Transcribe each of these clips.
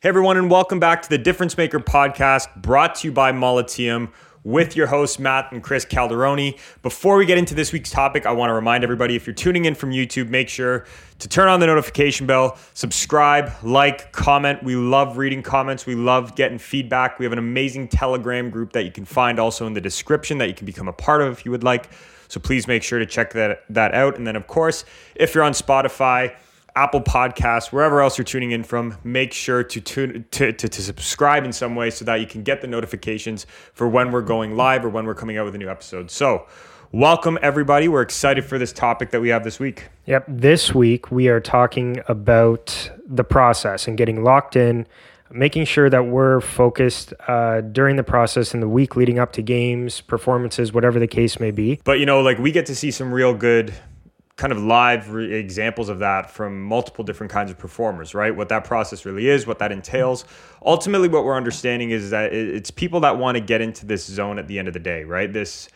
Hey, everyone, and welcome back to the Difference Maker podcast brought to you by Molliteum with your hosts, Matt and Chris Calderoni. Before we get into this week's topic, I want to remind everybody if you're tuning in from YouTube, make sure to turn on the notification bell, subscribe, like, comment. We love reading comments, we love getting feedback. We have an amazing Telegram group that you can find also in the description that you can become a part of if you would like. So please make sure to check that, that out. And then, of course, if you're on Spotify, Apple Podcasts, wherever else you're tuning in from, make sure to, tune, to, to, to, subscribe in some way so that you can get the notifications for when we're going live or when we're coming out with a new episode. So, welcome everybody. We're excited for this topic that we have this week. Yep. This week, we are talking about the process and getting locked in, making sure that we're focused uh, during the process in the week leading up to games, performances, whatever the case may be. But, you know, like we get to see some real good kind of live re- examples of that from multiple different kinds of performers, right? What that process really is, what that entails. Ultimately, what we're understanding is that it's people that want to get into this zone at the end of the day, right? This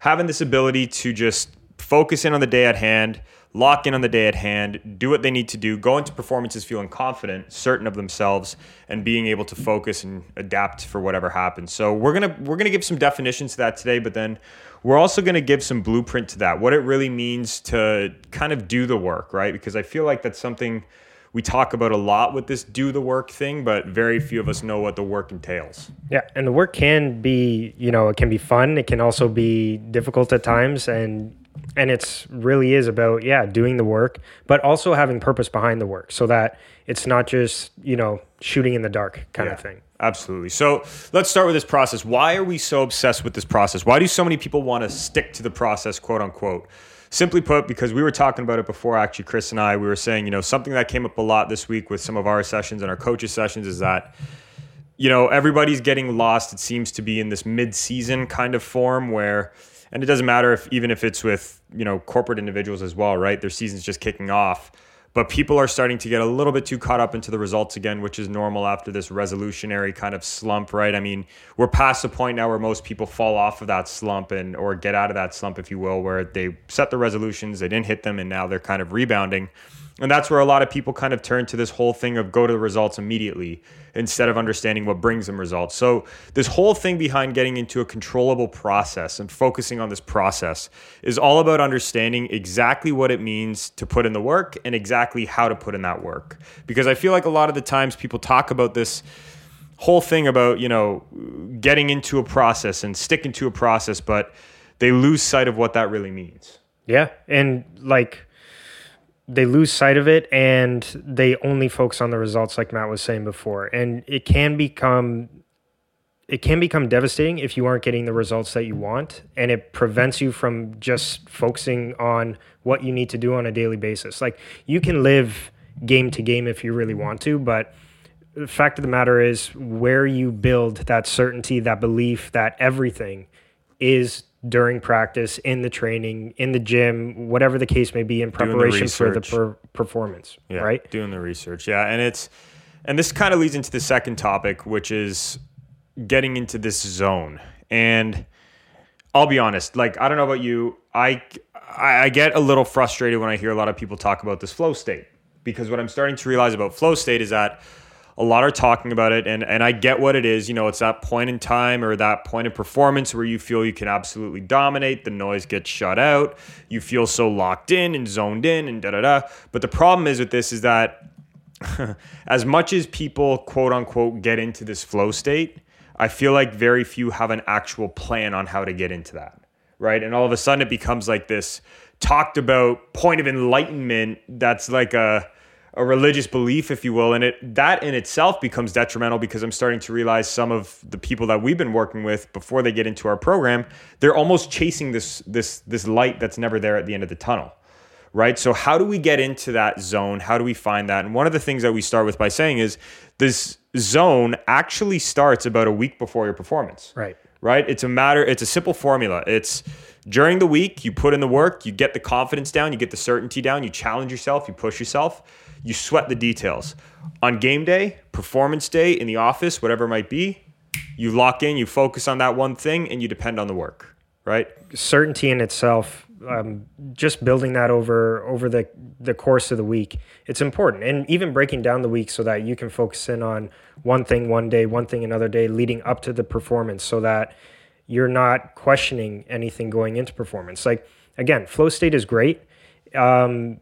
having this ability to just focus in on the day at hand, lock in on the day at hand, do what they need to do, go into performances feeling confident, certain of themselves, and being able to focus and adapt for whatever happens. So we're gonna we're gonna give some definitions to that today, but then we're also gonna give some blueprint to that, what it really means to kind of do the work, right? Because I feel like that's something we talk about a lot with this do the work thing, but very few of us know what the work entails. Yeah, and the work can be, you know, it can be fun. It can also be difficult at times, and and it's really is about yeah doing the work but also having purpose behind the work so that it's not just you know shooting in the dark kind yeah, of thing. absolutely. So let's start with this process. Why are we so obsessed with this process? Why do so many people want to stick to the process quote unquote? Simply put because we were talking about it before actually chris and i we were saying you know something that came up a lot this week with some of our sessions and our coaches sessions is that you know everybody's getting lost it seems to be in this mid-season kind of form where and it doesn't matter if even if it's with you know corporate individuals as well right? Their season's just kicking off. But people are starting to get a little bit too caught up into the results again which is normal after this resolutionary kind of slump right? I mean we're past the point now where most people fall off of that slump and or get out of that slump if you will where they set the resolutions they didn't hit them and now they're kind of rebounding and that's where a lot of people kind of turn to this whole thing of go to the results immediately instead of understanding what brings them results. So, this whole thing behind getting into a controllable process and focusing on this process is all about understanding exactly what it means to put in the work and exactly how to put in that work. Because I feel like a lot of the times people talk about this whole thing about, you know, getting into a process and sticking to a process, but they lose sight of what that really means. Yeah. And like, they lose sight of it and they only focus on the results like Matt was saying before. And it can become it can become devastating if you aren't getting the results that you want. And it prevents you from just focusing on what you need to do on a daily basis. Like you can live game to game if you really want to but the fact of the matter is where you build that certainty that belief that everything is during practice, in the training, in the gym, whatever the case may be, in preparation the for the per- performance. Yeah, right. Doing the research. Yeah, and it's and this kind of leads into the second topic, which is getting into this zone. And I'll be honest, like I don't know about you, I I get a little frustrated when I hear a lot of people talk about this flow state because what I'm starting to realize about flow state is that a lot are talking about it and and I get what it is you know it's that point in time or that point of performance where you feel you can absolutely dominate the noise gets shut out you feel so locked in and zoned in and da da da. But the problem is with this is that as much as people quote unquote get into this flow state I feel like very few have an actual plan on how to get into that right? And all of a sudden it becomes like this talked about point of enlightenment that's like a a religious belief, if you will, and it that in itself becomes detrimental because I'm starting to realize some of the people that we've been working with before they get into our program, they're almost chasing this this this light that's never there at the end of the tunnel. Right? So how do we get into that zone? How do we find that? And one of the things that we start with by saying is this zone actually starts about a week before your performance. Right. Right? It's a matter it's a simple formula. It's during the week, you put in the work, you get the confidence down, you get the certainty down, you challenge yourself, you push yourself you sweat the details. On game day, performance day, in the office, whatever it might be, you lock in, you focus on that one thing, and you depend on the work, right? Certainty in itself um, just building that over over the the course of the week it's important and even breaking down the week so that you can focus in on one thing one day one thing another day leading up to the performance so that you're not questioning anything going into performance like again flow state is great um,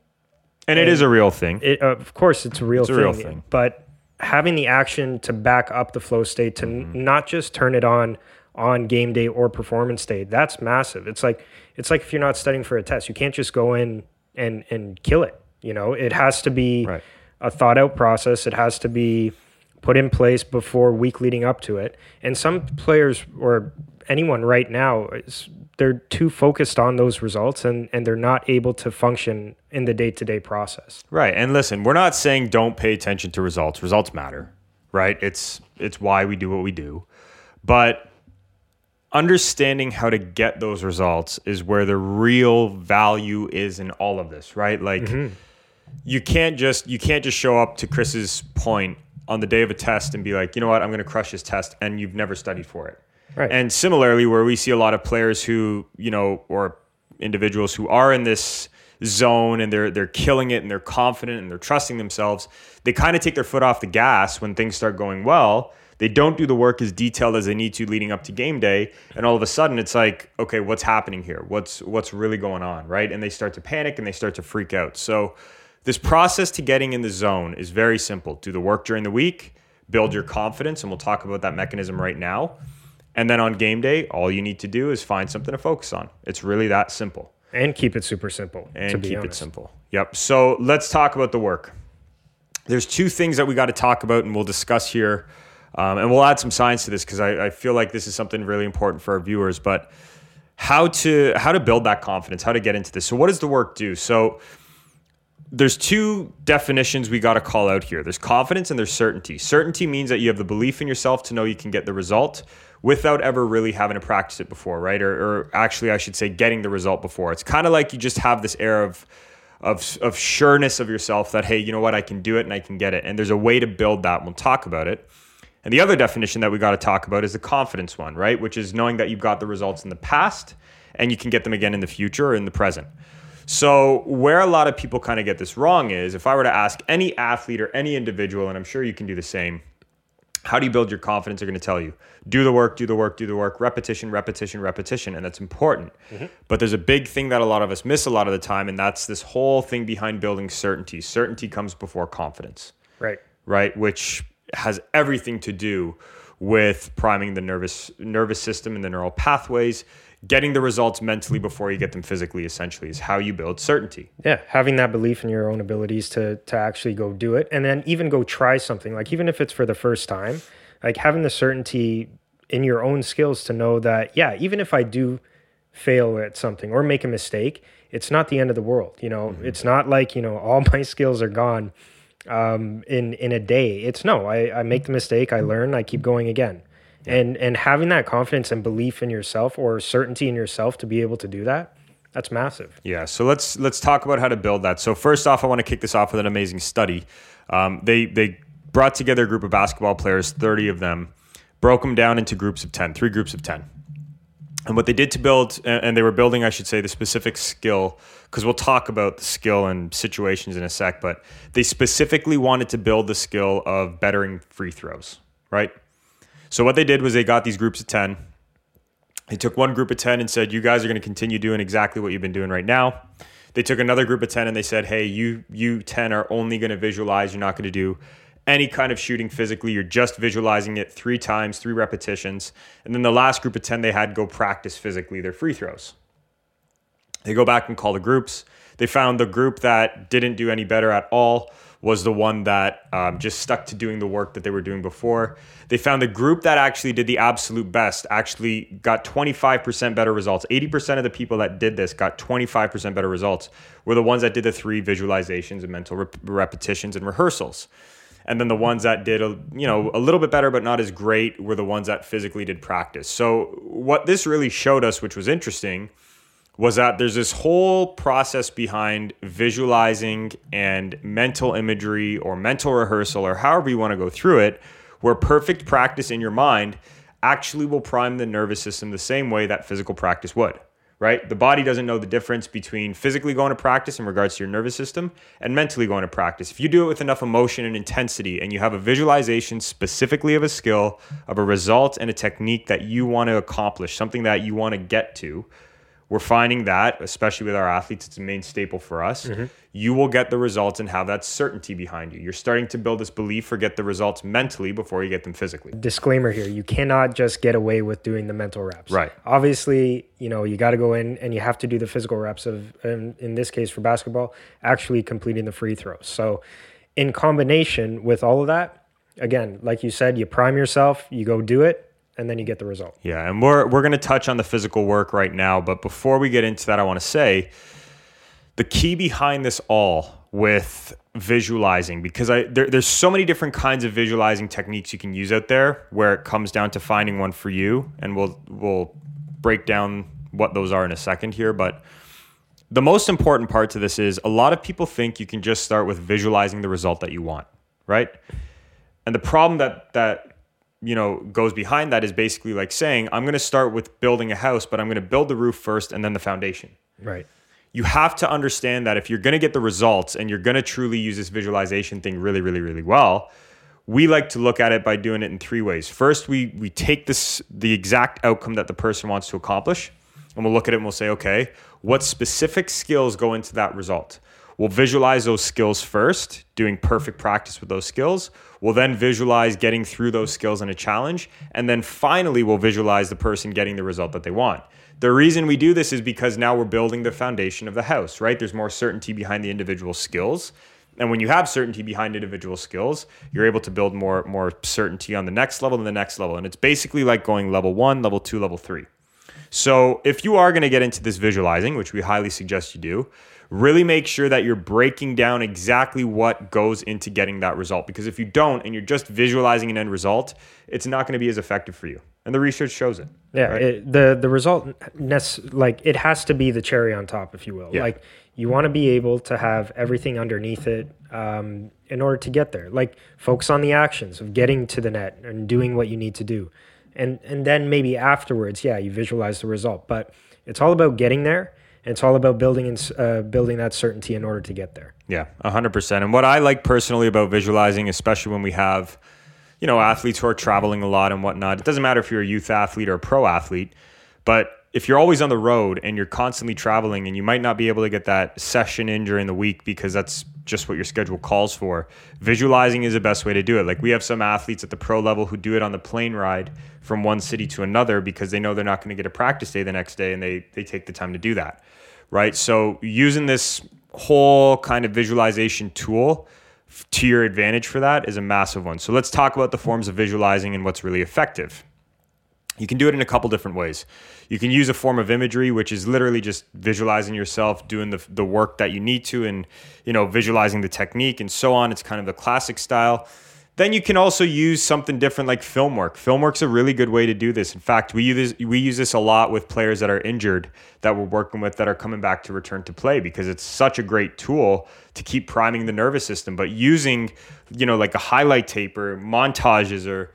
and it is a real thing. it, uh, of course it's a real, It's a thing, real thing. but having the action to back up the flow state to n- not just turn it on on game day or performance day that's massive. It's like it's like if you're not studying for a test you can't just go in and and kill it you know? It has to be Right. a thought out process. It has to be put in place before week leading up to it. And some players or anyone right now is they're too focused on those results and and they're not able to function in the day-to-day process Right. And listen, we're not saying don't pay attention to results. Results matter, right? It's it's why we do what we do. But understanding how to get those results is where the real value is in all of this, right? Like mm-hmm. you can't just you can't just show up to Chris's point on the day of a test and be like, "You know what? I'm going to crush this test," and you've never studied for it. Right. And similarly, where we see a lot of players who, you know, or individuals who are in this zone and they're they're killing it and they're confident and they're trusting themselves, they kind of take their foot off the gas when things start going well. They don't do the work as detailed as they need to leading up to game day, and all of a sudden it's like, okay, what's happening here? What's what's really going on, right? And they start to panic and they start to freak out. So this process to getting in the zone is very simple. Do the work during the week, build your confidence, and we'll talk about that mechanism right now. And then on game day, all you need to do is find something to focus on. It's really that simple. and keep it super simple And keep it simple. Yep. So let's talk about the work. There's two things that we got to talk about and we'll discuss here. Um, and we'll add some science to this because I, I feel like this is something really important for our viewers. But how to how to build that confidence, how to get into this. So what does the work do? So there's two definitions we got to call out here. There's confidence and there's certainty. Certainty means that you have the belief in yourself to know you can get the result without ever really having to practice it before, right? Or, or actually, I should say, getting the result before. It's kind of like you just have this air of of of sureness of yourself that hey, you know what, I can do it and I can get it. And there's a way to build that. We'll talk about it. And the other definition that we got to talk about is the confidence one, right? Which is knowing that you've got the results in the past and you can get them again in the future or in the present. So, where a lot of people kind of get this wrong is if I were to ask any athlete or any individual, and I'm sure you can do the same, how do you build your confidence? They're going to tell you do the work, do the work, do the work, repetition, repetition, repetition. And that's important. Mm-hmm. But there's a big thing that a lot of us miss a lot of the time, and that's this whole thing behind building certainty. Certainty comes before confidence Right. right? Which has everything to do with priming the nervous nervous system and the neural pathways. Getting the results mentally before you get them physically, essentially, is how you build certainty. Yeah, having that belief in your own abilities to to actually go do it, and then even go try something. Like even if it's for the first time, like having the certainty in your own skills to know that yeah, even if I do fail at something or make a mistake, it's not the end of the world. You know, it's not like you know all my skills are gone um, in in a day. It's no, I, I make the mistake, I learn, I keep going again. And and having that confidence and belief in yourself or certainty in yourself to be able to do that, that's massive. Yeah, so let's let's talk about how to build that. So first off, I want to kick this off with an amazing study. Um, they they brought together a group of basketball players, thirty of them, broke them down into groups of ten, three groups of ten. And what they did to build, and they were building, I should say, the specific skill, because we'll talk about the skill and situations in a sec, but they specifically wanted to build the skill of bettering free throws, right? So what they did was they got these groups of 10. They took one group of 10 and said, you guys are going to continue doing exactly what you've been doing right now. They took another group of 10 and they said, hey, you you 10 are only going to visualize. You're not going to do any kind of shooting physically. You're just visualizing it three times, three repetitions. And then the last group of 10 they had go practice physically their free throws. They go back and call the groups. They found the group that didn't do any better at all was the one that um, just stuck to doing the work that they were doing before. They found the group that actually did the absolute best actually got 25% better results. 80% of the people that did this got 25% better results were the ones that did the three visualizations and mental rep- repetitions and rehearsals. And then the ones that did a you know a little bit better but not as great were the ones that physically did practice. So what this really showed us, which was interesting, was that there's this whole process behind visualizing and mental imagery or mental rehearsal or however you want to go through it, where perfect practice in your mind actually will prime the nervous system the same way that physical practice would, right? The body doesn't know the difference between physically going to practice in regards to your nervous system and mentally going to practice. If you do it with enough emotion and intensity and you have a visualization specifically of a skill, of a result and a technique that you want to accomplish, something that you want to get to, we're finding that, especially with our athletes, it's a main staple for us. Mm-hmm. You will get the results and have that certainty behind you. You're starting to build this belief or get the results mentally before you get them physically. Disclaimer here you cannot just get away with doing the mental reps. Right. Obviously, you know, you got to go in and you have to do the physical reps of, in, in this case for basketball, actually completing the free throws. So, in combination with all of that, again, like you said, you prime yourself, you go do it, and then you get the result. Yeah, and we're we're going to touch on the physical work right now, but before we get into that, I want to say the key behind this all with visualizing because I there, there's so many different kinds of visualizing techniques you can use out there where it comes down to finding one for you and we'll we'll break down what those are in a second here but the most important part to this is a lot of people think you can just start with visualizing the result that you want right and the problem that that you know goes behind that is basically like saying i'm going to start with building a house but i'm going to build the roof first and then the foundation. Right. You have to understand that if you're going to get the results and you're going to truly use this visualization thing really really really well we like to look at it by doing it in three ways. First we we take this the exact outcome that the person wants to accomplish and we'll look at it and we'll say okay what specific skills go into that result We'll visualize those skills first, doing perfect practice with those skills. We'll then visualize getting through those skills in a challenge. And then finally, we'll visualize the person getting the result that they want. The reason we do this is because now we're building the foundation of the house, right? There's more certainty behind the individual skills. And when you have certainty behind individual skills, you're able to build more, more certainty on the next level and the next level. And it's basically like going level one, level two, level three. So if you are going to get into this visualizing, which we highly suggest you do, really make sure that you're breaking down exactly what goes into getting that result. Because if you don't and you're just visualizing an end result, it's not going to be as effective for you. And the research shows it. Yeah, right? it, the the result like it has to be the cherry on top, if you will. Yeah. Like you want to be able to have everything underneath it um, in order to get there. Like focus on the actions of getting to the net and doing what you need to do, and and then maybe afterwards, yeah, you visualize the result. But it's all about getting there it's all about building and uh, building that certainty in order to get there. Yeah, hundred percent. And what I like personally about visualizing, especially when we have, you know, athletes who are traveling a lot and whatnot. It doesn't matter if you're a youth athlete or a pro athlete, but if you're always on the road and you're constantly traveling and you might not be able to get that session in during the week because that's just what your schedule calls for, visualizing is the best way to do it. Like we have some athletes at the pro level who do it on the plane ride from one city to another because they know they're not going to get a practice day the next day and they they take the time to do that. Right? So using this whole kind of visualization tool to your advantage for that is a massive one. So let's talk about the forms of visualizing and what's really effective. You can do it in a couple different ways. You can use a form of imagery, which is literally just visualizing yourself doing the, the work that you need to and, you know, visualizing the technique and so on. It's kind of the classic style. Then you can also use something different like film work. Film work's a really good way to do this. In fact, we use we use this a lot with players that are injured that we're working with that are coming back to return to play because it's such a great tool to keep priming the nervous system. But using, you know, like a highlight tape or montages or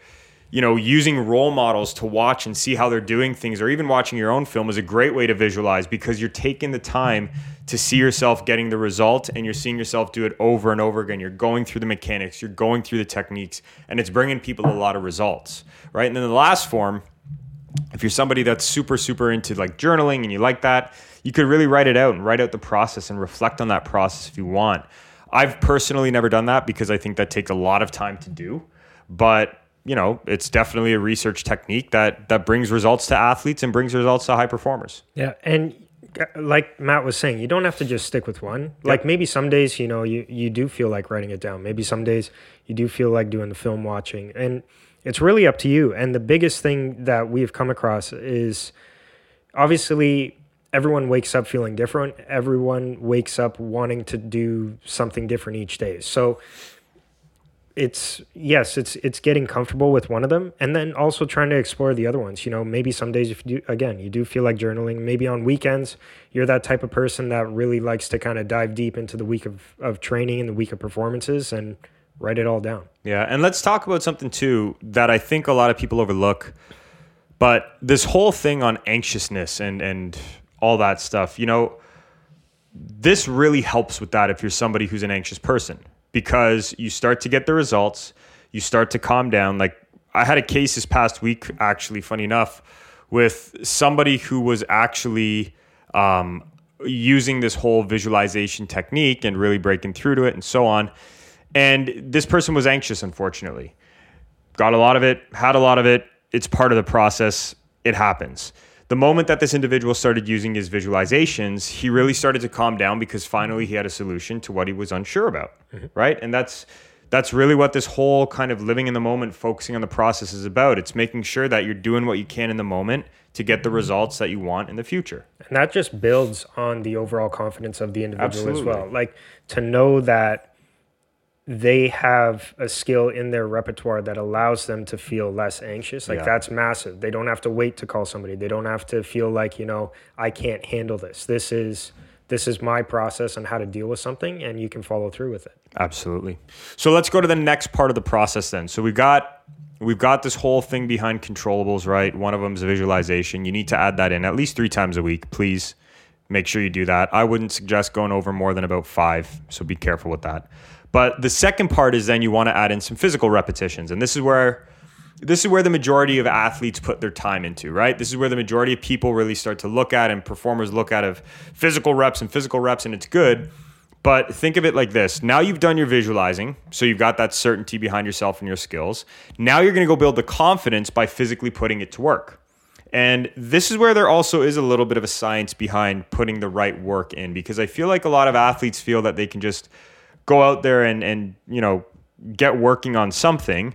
you know, using role models to watch and see how they're doing things, or even watching your own film is a great way to visualize because you're taking the time to see yourself getting the result and you're seeing yourself do it over and over again. You're going through the mechanics, you're going through the techniques, and it's bringing people a lot of results, right? And then the last form, if you're somebody that's super, super into like journaling and you like that, you could really write it out and write out the process and reflect on that process if you want. I've personally never done that because I think that takes a lot of time to do. But you know, it's definitely a research technique that that brings results to athletes and brings results to high performers. Yeah, and uh, like Matt was saying, you don't have to just stick with one. Yep. Like maybe some days, you know, you you do feel like writing it down. Maybe some days you do feel like doing the film watching, and it's really up to you. And the biggest thing that we've come across is obviously everyone wakes up feeling different. Everyone wakes up wanting to do something different each day. So it's yes, it's it's getting comfortable with one of them, and then also trying to explore the other ones. You know, maybe some days if you do, again you do feel like journaling. Maybe on weekends you're that type of person that really likes to kind of dive deep into the week of of training and the week of performances and write it all down. Yeah, and let's talk about something too that I think a lot of people overlook. But this whole thing on anxiousness and and all that stuff. You know, this really helps with that if you're somebody who's an anxious person because you start to get the results, you start to calm down. Like I had a case this past week, actually, funny enough, with somebody who was actually um, using this whole visualization technique and really breaking through to it and so on. And this person was anxious, unfortunately. Got a lot of it, had a lot of it. It's part of the process. It happens. The moment that this individual started using his visualizations, he really started to calm down because finally he had a solution to what he was unsure about. Mm-hmm. Right. And that's that's really what this whole kind of living in the moment, focusing on the process is about. It's making sure that you're doing what you can in the moment to get the results that you want in the future. And that just builds on the overall confidence of the individual Absolutely. as well. Like to know that they have a skill in their repertoire that allows them to feel less anxious. Like yeah. that's massive. They don't have to wait to call somebody. They don't have to feel like, you know, I can't handle this. This is this is my process on how to deal with something and you can follow through with it. Absolutely. So let's go to the next part of the process then. So we've got we've got this whole thing behind controllables, right? One of them is visualization. You need to add that in at least 3 times a week, please. Make sure you do that. I wouldn't suggest going over more than about 5, so be careful with that. But the second part is then you want to add in some physical repetitions. And this is where this is where the majority of athletes put their time into, right? This is where the majority of people really start to look at and performers look at of physical reps and physical reps, and it's good. But think of it like this. Now you've done your visualizing, so you've got that certainty behind yourself and your skills. Now you're going to go build the confidence by physically putting it to work. And this is where there also is a little bit of a science behind putting the right work in because I feel like a lot of athletes feel that they can just go out there and and you know get working on something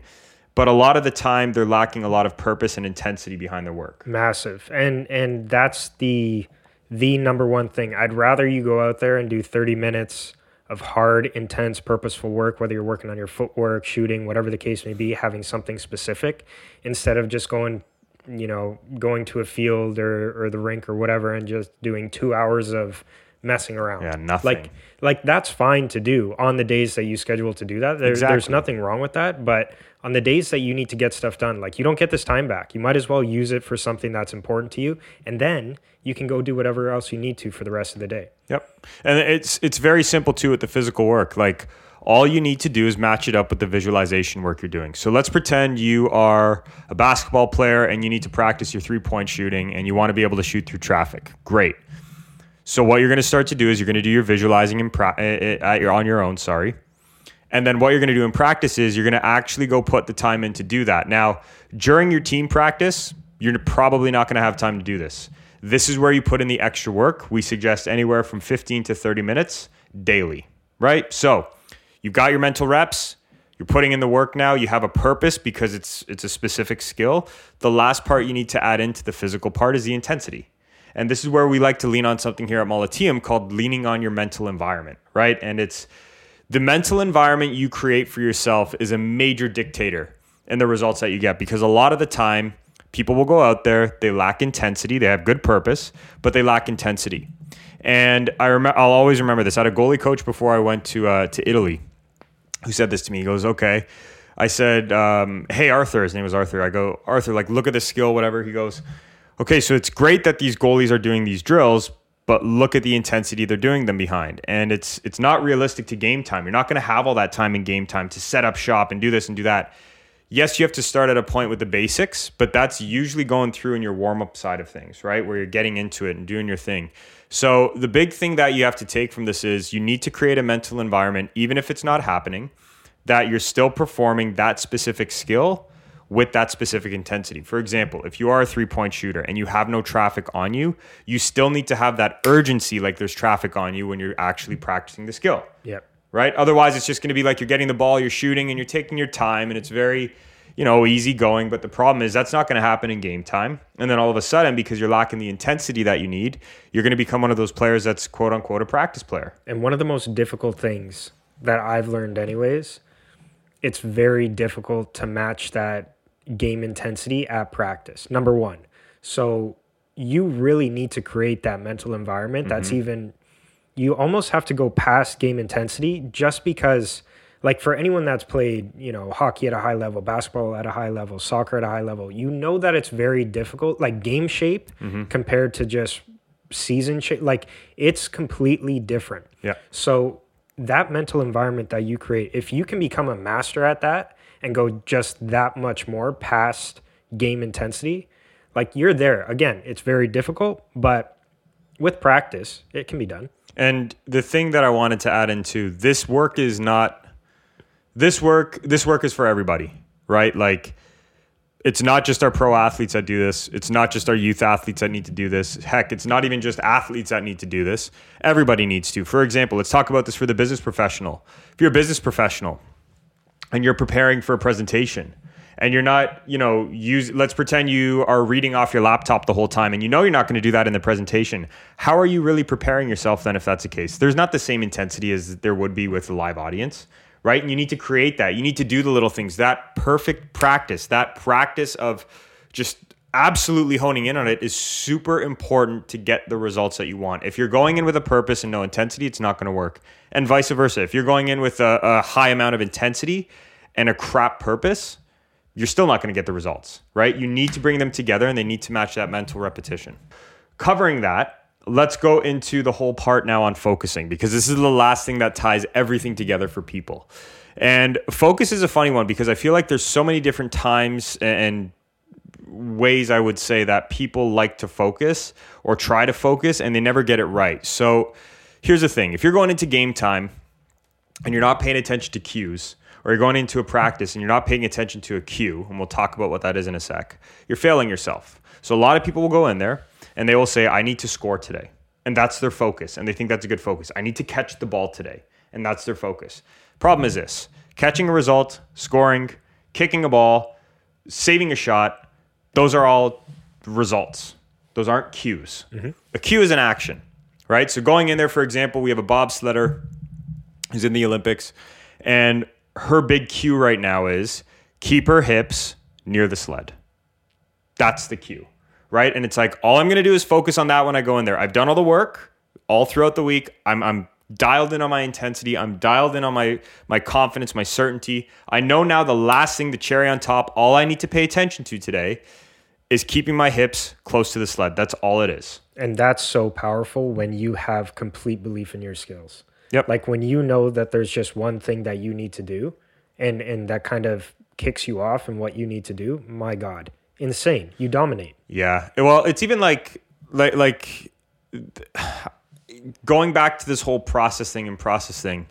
but a lot of the time they're lacking a lot of purpose and intensity behind their work. Massive. And and that's the the number one thing. I'd rather you go out there and do 30 minutes of hard, intense, purposeful work, whether you're working on your footwork, shooting, whatever the case may be, having something specific, instead of just going, you know, going to a field or, or the rink or whatever and just doing two hours of messing around. Yeah, nothing. Like, like that's fine to do on the days that you schedule to do that. There, exactly. There's nothing wrong with that. But on the days that you need to get stuff done, like you don't get this time back. You might as well use it for something that's important to you, and then you can go do whatever else you need to for the rest of the day. Yep, and it's it's very simple too with the physical work. Like all you need to do is match it up with the visualization work you're doing. So let's pretend you are a basketball player and you need to practice your three point shooting and you want to be able to shoot through traffic. Great. So what you're going to start to do is you're going to do your visualizing in pra- eh, eh, your, on your own. Sorry. And then what you're going to do in practice is you're going to actually go put the time in to do that. Now, during your team practice, you're probably not going to have time to do this. This is where you put in the extra work. We suggest anywhere from 15 to 30 minutes daily, right? So you've got your mental reps. You're putting in the work now. You have a purpose because it's it's a specific skill. The last part you need to add into the physical part is the intensity. And this is where we like to lean on something here at Molliteum called leaning on your mental environment, right? And it's the mental environment you create for yourself is a major dictator in the results that you get because a lot of the time people will go out there, they lack intensity, they have good purpose, but they lack intensity. And I remember I'll always remember this. I had a goalie coach before I went to uh, to Italy who said this to me. He goes, "Okay." I said, um, "Hey, Arthur." His name was Arthur. I go, "Arthur, like look at this skill, whatever." He goes, okay, so it's great that these goalies are doing these drills, but look at the intensity they're doing them behind. And it's it's not realistic to game time. You're not going to have all that time in game time to set up shop and do this and do that. Yes, you have to start at a point with the basics, but that's usually going through in your warm up side of things, right? Where you're getting into it and doing your thing. So, the big thing that you have to take from this is you need to create a mental environment, even if it's not happening, that you're still performing that specific skill with that specific intensity. For example, if you are a three point shooter and you have no traffic on you, you still need to have that urgency like there's traffic on you when you're actually practicing the skill. Yep. Right? Otherwise, it's just going to be like you're getting the ball, you're shooting, and you're taking your time, and it's very, you know, easy going. But the problem is that's not going to happen in game time. And then all of a sudden, because you're lacking the intensity that you need, you're going to become one of those players that's quote unquote a practice player. And one of the most difficult things that I've learned, anyways, it's very difficult to match that game intensity at practice. Number one. So you really need to create that mental environment mm-hmm. that's even you almost have to go past game intensity just because like for anyone that's played, you know, hockey at a high level, basketball at a high level, soccer at a high level, you know that it's very difficult, like game shape mm-hmm. compared to just season cha- like it's completely different. Yeah. So that mental environment that you create, if you can become a master at that and go just that much more past game intensity, like you're there. Again, it's very difficult, but with practice, it can be done. And the thing that I wanted to add into this work is not this work this work is for everybody, right? Like it's not just our pro athletes that do this. It's not just our youth athletes that need to do this. Heck, it's not even just athletes that need to do this. Everybody needs to. For example, let's talk about this for the business professional. If you're a business professional and you're preparing for a presentation and you're not, you know, use let's pretend you are reading off your laptop the whole time and you know you're not going to do that in the presentation. How are you really preparing yourself then if that's the case? There's not the same intensity as there would be with a live audience right? And you need to create that. You need to do the little things. That perfect practice, that practice of just absolutely honing in on it is super important to get the results that you want. If you're going in with a purpose and no intensity, it's not going to work. And vice versa. If you're going in with a, a high amount of intensity and a crap purpose, you're still not going to get the results, right? You need to bring them together and they need to match that mental repetition. Covering that, let's go into the whole part now on focusing because this is the last thing that ties everything together for people. And focus is a funny one because I feel like there's so many different times and ways I would say that people like to focus or try to focus and they never get it right. So here's the thing if you're going into game time and you're not paying attention to cues, or you're going into a practice and you're not paying attention to a cue, and we'll talk about what that is in a sec, you're failing yourself. So a lot of people will go in there and they will say, I need to score today. And that's their focus. And they think that's a good focus. I need to catch the ball today. And that's their focus. Problem is this catching a result, scoring, kicking a ball, saving a shot, those are all results. Those aren't cues. Mm-hmm. A cue is an action, right? So going in there, for example, we have a bobsledder who's in the Olympics, and her big cue right now is keep her hips near the sled. That's the cue right? And it's like all I'm to do is focus on that when I go in there. I've done all the work all throughout the week. I'm I'm dialed in on my intensity. I'm dialed in on my my confidence, my certainty. I know now the last thing, the cherry on top, all I need to pay attention to today is keeping my hips close to the sled. That's all it is. And that's so powerful when you have complete belief in your skills. Yep. Like when you know that there's just one thing that you need to do and and that kind of kicks you off and what you need to do, my god insane. You dominate. Yeah. Well, it's even like like like going back to this whole process thing and process thing.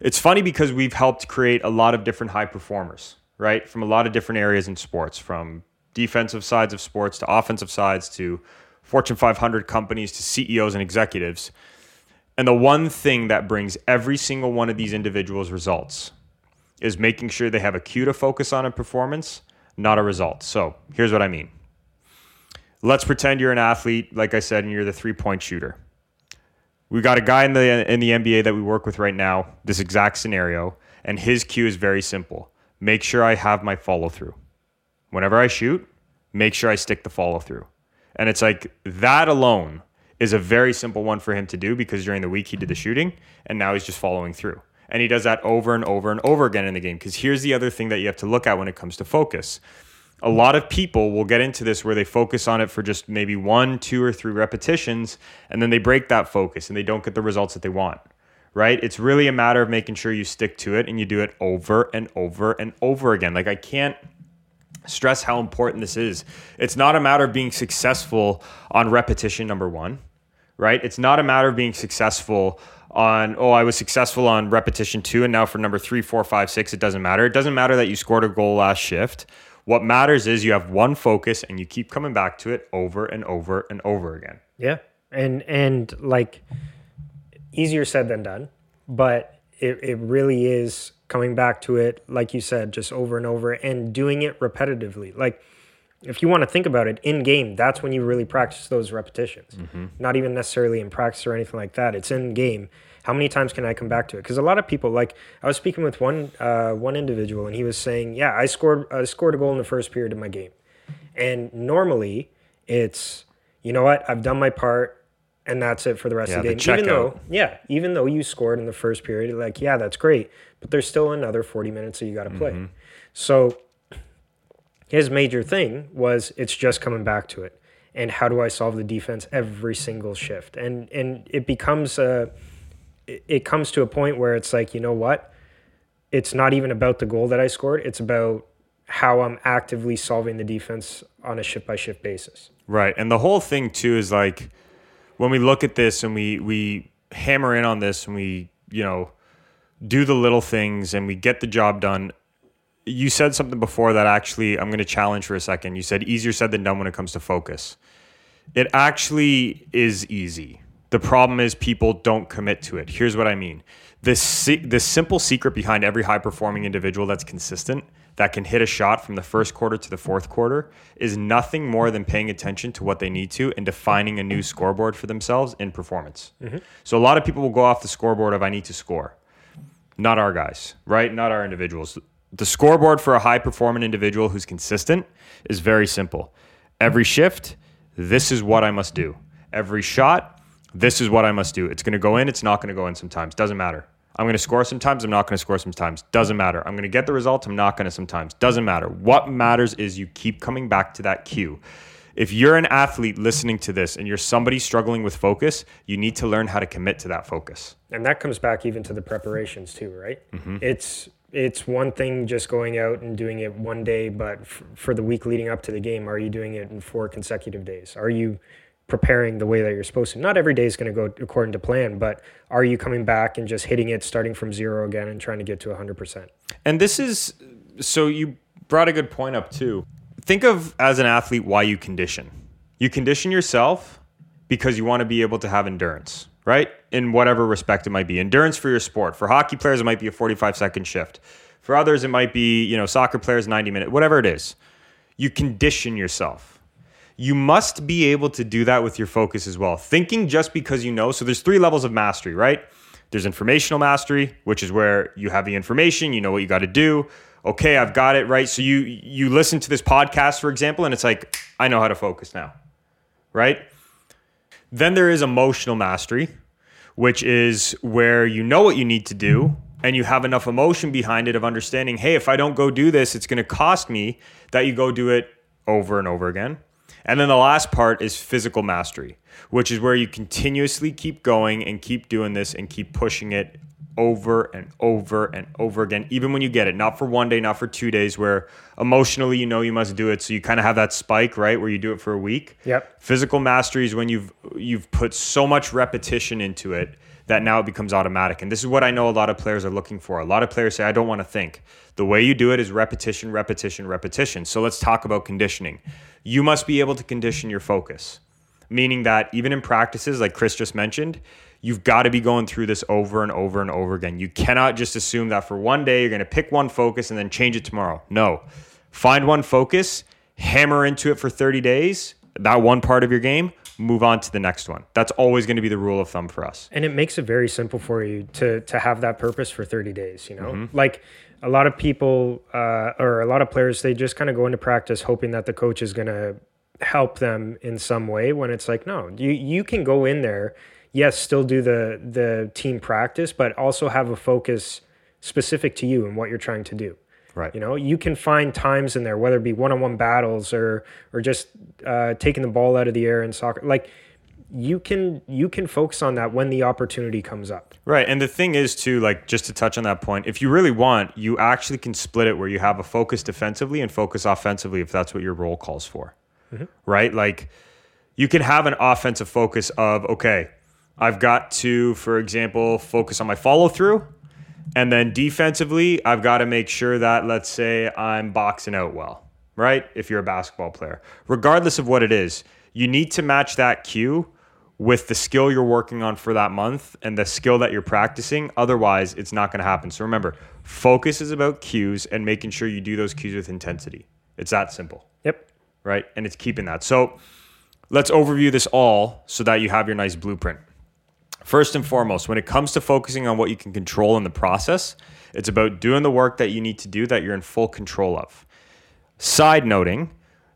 It's funny because we've helped create a lot of different high performers, right? From a lot of different areas in sports, from defensive sides of sports to offensive sides to Fortune 500 companies to CEOs and executives. And the one thing that brings every single one of these individuals results is making sure they have a cue to focus on in performance not a result. So here's what I mean. Let's pretend you're an athlete, like I said, and you're the three point shooter. We've got a guy in the in the NBA that we work with right now, this exact scenario, and his cue is very simple. Make sure I have my follow through. Whenever I shoot, make sure I stick the follow through. And it's like that alone is a very simple one for him to do because during the week he did the shooting and now he's just following through. And he does that over and over and over again in the game. Because here's the other thing that you have to look at when it comes to focus. A lot of people will get into this where they focus on it for just maybe one, two, or three repetitions, and then they break that focus and they don't get the results that they want. Right? It's really a matter of making sure you stick to it and you do it over and over and over again. Like, I can't stress how important this is. It's not a matter of being successful on repetition number one, right? It's not a matter of being successful on oh I was successful on repetition two and now for number three, four, five, six, it doesn't matter. It doesn't matter that you scored a goal last shift. What matters is you have one focus and you keep coming back to it over and over and over again. Yeah. And and like easier said than done, but it, it really is coming back to it, like you said, just over and over and doing it repetitively. Like if you want to think about it in game, that's when you really practice those repetitions. Mm-hmm. Not even necessarily in practice or anything like that. It's in game. How many times can I come back to it? Because a lot of people, like I was speaking with one uh, one individual, and he was saying, "Yeah, I scored I scored a goal in the first period of my game, and normally it's you know what I've done my part, and that's it for the rest yeah, of the game. The even though, yeah, even though you scored in the first period, like yeah, that's great, but there's still another 40 minutes that you got to play. Mm-hmm. So his major thing was it's just coming back to it. and how do I solve the defense every single shift. And and it becomes a it comes to a point where it's like, you know what? It's not even about the goal that I scored. It's about how I'm actively solving the defense on a shift by shift basis. Right. And the whole thing too is like when we look at this and we we hammer in on this and we, you know, do the little things and we get the job done. You said something before that actually I'm going to challenge for a second. You said easier said than done when it comes to focus. It actually is easy. The problem is people don't commit to it. Here's what I mean. The the simple secret behind every high performing individual that's consistent that can hit a shot from the first quarter to the fourth quarter is nothing more than paying attention to what they need to and defining a new scoreboard for themselves in performance. Mm-hmm. So a lot of people will go off the scoreboard of I need to score. Not our guys, right? Not our individuals. The scoreboard for a high performing individual who's consistent is very simple. Every shift, this is what I must do. Every shot, this is what I must do. It's going to go in, it's not going to go in sometimes. Doesn't matter. I'm going to score sometimes. I'm not going to score sometimes. Doesn't matter. I'm going to get the results. I'm not going to sometimes. Doesn't matter. What matters is you keep coming back to that cue. If you're an athlete listening to this and you're somebody struggling with focus, you need to learn how to commit to that focus. And that comes back even to the preparations too, right? Mm-hmm. It's it's one thing just going out and doing it one day, but f- for the week leading up to the game, are you doing it in four consecutive days? Are you preparing the way that you're supposed to. Not every day is going to go according to plan, but are you coming back and just hitting it starting from zero again and trying to get to 100%? And this is so you brought a good point up too. Think of as an athlete why you condition. You condition yourself because you want to be able to have endurance, right? In whatever respect it might be. Endurance for your sport. For hockey players, it might be a 45 second shift. For others, it might be, you know, soccer players, 90 minute, whatever it is. You condition yourself you must be able to do that with your focus as well. Thinking just because you know. So there's three levels of mastery, right? There's informational mastery, which is where you have the information, you know what you got to do. Okay, I've got it, right? So you you listen to this podcast for example and it's like I know how to focus now. Right? Then there is emotional mastery, which is where you know what you need to do and you have enough emotion behind it of understanding, hey, if I don't go do this, it's going to cost me that you go do it over and over again. And then the last part is physical mastery, which is where you continuously keep going and keep doing this and keep pushing it over and over and over again, even when you get it. Not for one day, not for two days, where emotionally you know you must do it. So you kind of have that spike, right, where you do it for a week. Yep. Physical mastery is when you've you've put so much repetition into it that now it becomes automatic. And this is what I know a lot of players are looking for. A lot of players say, I don't want to think. The way you do it is repetition, repetition, repetition. So let's talk about conditioning. You must be able to condition your focus, meaning that even in practices, like Chris just mentioned, you've got to be going through this over and over and over again. You cannot just assume that for one day you're going to pick one focus and then change it tomorrow. No. Find one focus, hammer into it for 30 days, that one part of your game, move on to the next one. That's always going to be the rule of thumb for us. And it makes it very simple for you to to have that purpose for 30 days, you know? Mm-hmm. Like a lot of people uh, or a lot of players they just kind of go into practice hoping that the coach is going to help them in some way when it's like no, you you can go in there, yes, still do the the team practice, but also have a focus specific to you and what you're trying to do. Right. You know, you can find times in there, whether it be one-on-one battles or or just uh, taking the ball out of the air in soccer. Like you can you can focus on that when the opportunity comes up. Right. And the thing is too, like just to touch on that point, if you really want, you actually can split it where you have a focus defensively and focus offensively if that's what your role calls for. Mm-hmm. Right? Like you can have an offensive focus of okay, I've got to, for example, focus on my follow through and then defensively, I've got to make sure that, let's say, I'm boxing out well, right? If you're a basketball player, regardless of what it is, you need to match that cue with the skill you're working on for that month and the skill that you're practicing. Otherwise, it's not going to happen. So remember, focus is about cues and making sure you do those cues with intensity. It's that simple. Yep. Right. And it's keeping that. So let's overview this all so that you have your nice blueprint. First and foremost, when it comes to focusing on what you can control in the process, it's about doing the work that you need to do that you're in full control of. Side noting,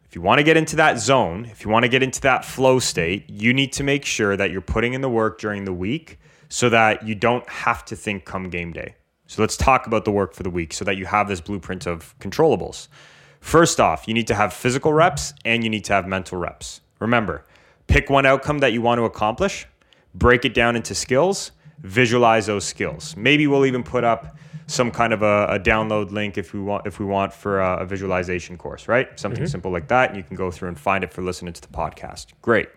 if you want to get into that zone, if you want to get into that flow state, you need to make sure that you're putting in the work during the week so that you don't have to think come game day. So let's talk about the work for the week so that you have this blueprint of controllables. First off, you need to have physical reps and you need to have mental reps Remember, pick one outcome that you want to accomplish, break it down into skills, visualize those skills. Maybe we'll even put up some kind of a, a download link if we want if we want for a, a visualization course, right? Something mm-hmm. simple like that, and you can go through and find it for listening to the podcast. Great.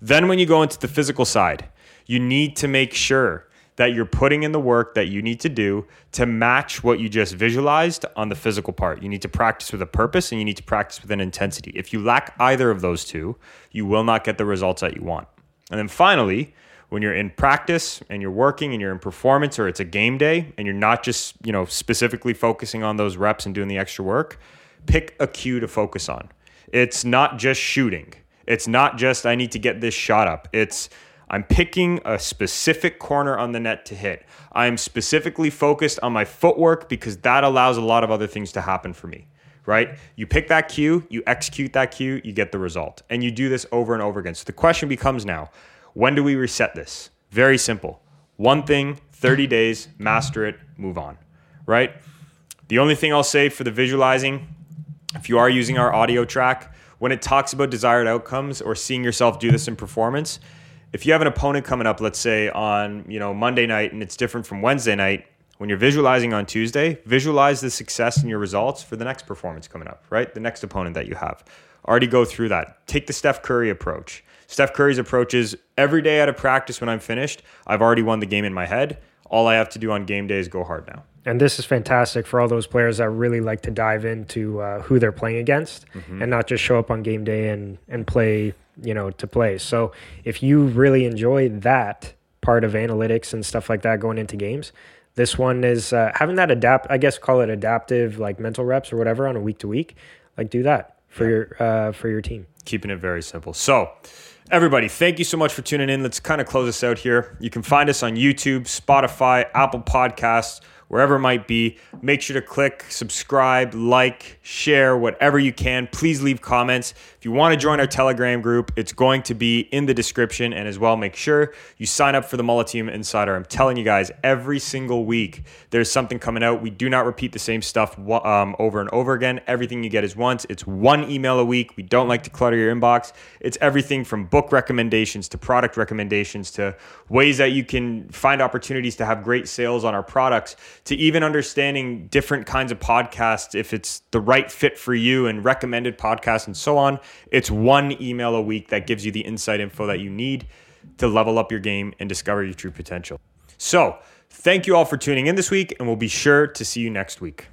Then when you go into the physical side, you need to make sure that you're putting in the work that you need to do to match what you just visualized on the physical part. You need to practice with a purpose and you need to practice with an intensity. If you lack either of those two, you will not get the results that you want. And then finally, when you're in practice and you're working and you're in performance or it's a game day and you're not just, you know, specifically focusing on those reps and doing the extra work, pick a cue to focus on. It's not just shooting. It's not just I need to get this shot up. It's I'm picking a specific corner on the net to hit. I'm specifically focused on my footwork because that allows a lot of other things to happen for me, right? You pick that cue, you execute that cue, you get the result. And you do this over and over again. So the question becomes now, when do we reset this? Very simple. One thing, 30 days, master it, move on, right? The only thing I'll say for the visualizing, if you are using our audio track, when it talks about desired outcomes or seeing yourself do this in performance, if you have an opponent coming up, let's say on you know Monday night, and it's different from Wednesday night, when you're visualizing on Tuesday, visualize the success in your results for the next performance coming up, right? The next opponent that you have. Already go through that. Take the Steph Curry approach. Steph Curry's approach is every day out of practice when I'm finished, I've already won the game in my head. All I have to do on game day is go hard now. And this is fantastic for all those players that really like to dive into uh, who they're playing against mm-hmm. and not just show up on game day and, and play you know, to play. So if you really enjoy that part of analytics and stuff like that going into games, this one is uh, having that adapt. I guess call it adaptive, like mental reps or whatever on a week to week. Like do that for yeah. your uh, for your team. Keeping it very simple. So. Everybody, thank you so much for tuning in. Let's kind of close this out here. You can find us on YouTube, Spotify, Apple Podcasts, wherever it might be. Make sure to click subscribe, like, share, whatever you can. Please leave comments. If you want to join our Telegram group, it's going to be in the description. And as well, make sure you sign up for the Molliteum Insider. I'm telling you guys, every single week there's something coming out. We do not repeat the same stuff um, over and over again. Everything you get is once. It's one email a week. We don't like to clutter your inbox. It's everything from book recommendations to product recommendations to ways that you can find opportunities to have great sales on our products to even understanding different kinds of podcasts if it's the right fit for you and recommended podcasts and so on. It's one email a week that gives you the insight info that you need to level up your game and discover your true potential. So, thank you all for tuning in this week, and we'll be sure to see you next week.